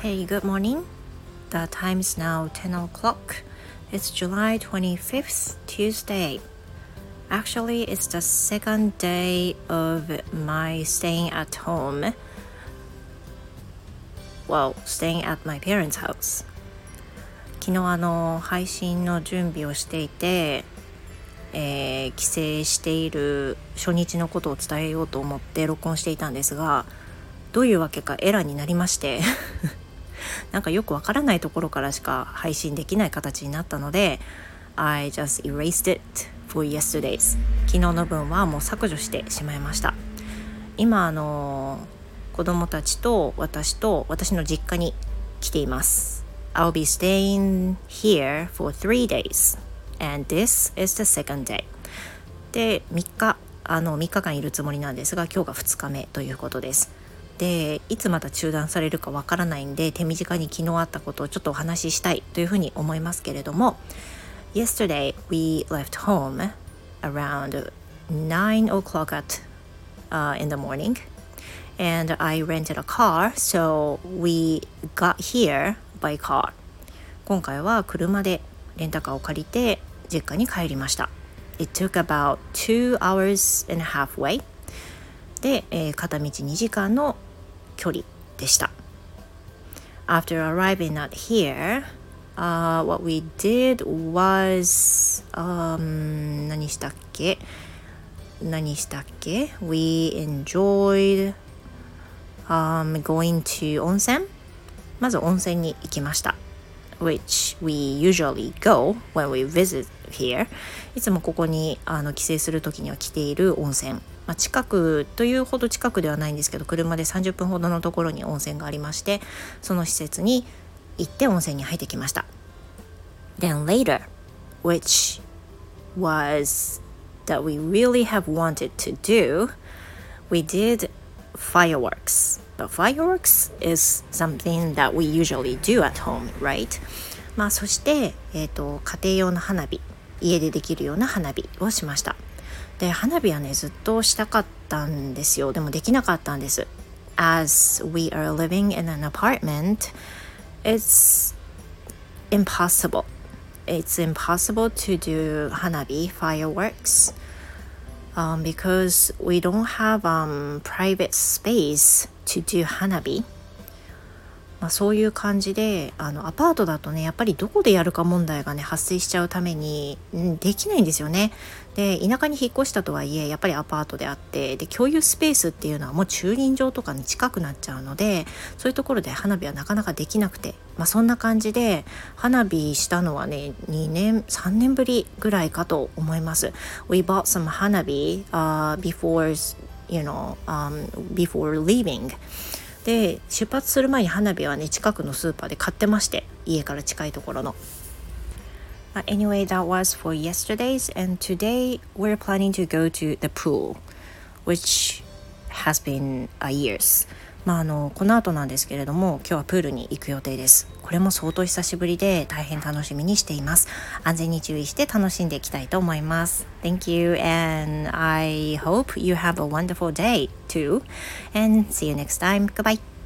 Hey, good morning. The time is now 10 o'clock. It's July 25th, Tuesday. Actually, it's the second day of my staying at home. Well, staying at my parents' house. 昨日あの配信の準備をしていて、えー、帰省している初日のことを伝えようと思って録音していたんですがどういうわけかエラーになりましてなんかよくわからないところからしか配信できない形になったので I just erased it for yesterday's. 昨日の分はもう削除してしまいました。今あの子供たちと私と私の実家に来ています。I'll be staying here for three days and this is the second day. で3日あの3日間いるつもりなんですが今日が2日目ということです。でいつまた中断されるかわからないんで手短に昨日あったことをちょっとお話ししたいというふうに思いますけれども Yesterday we left home around 9 o'clock at uh, in the morning and I rented a car so we got here by car 今回は車でレンタカーを借りて実家に帰りました It took about two hours and a half way で、えー、片道2時間の距離でした After arriving at here uh, what we did was、um, 何したっけ何したっけ We enjoyed、um, going to 温泉まず温泉に行きました which we usually go when we visit here いつもここにあの帰省する時には来ている温泉まあ、近くというほど近くではないんですけど車で30分ほどのところに温泉がありましてその施設に行って温泉に入ってきました Then later which was that we really have wanted to do we did fireworks but fireworks is something that we usually do at home right まあそして、えーと家庭用の花火家でできるような花火をしましたで花火はねずっとしたかったんですよでもできなかったんです As we are living in an apartment it's impossible it's impossible to do hanabi fireworks um, because we don't have um, private space to do hanabi まあ、そういう感じであのアパートだとねやっぱりどこでやるか問題がね発生しちゃうために、うん、できないんですよね。で田舎に引っ越したとはいえやっぱりアパートであってで共有スペースっていうのはもう駐輪場とかに近くなっちゃうのでそういうところで花火はなかなかできなくて、まあ、そんな感じで花火したのはね2年3年ぶりぐらいかと思います。We bought some 花火、uh, before you know、um, before leaving で出発する前に花火はね近くのスーパーで買ってまして家から近いところの。Anyway, that was for yesterday's, and today we're planning to go to the pool, which has been a years. まあ、あのこの後なんですけれども今日はプールに行く予定です。これも相当久しぶりで大変楽しみにしています。安全に注意して楽しんでいきたいと思います。Thank you and I hope you have a wonderful day too. And see you next time. Goodbye.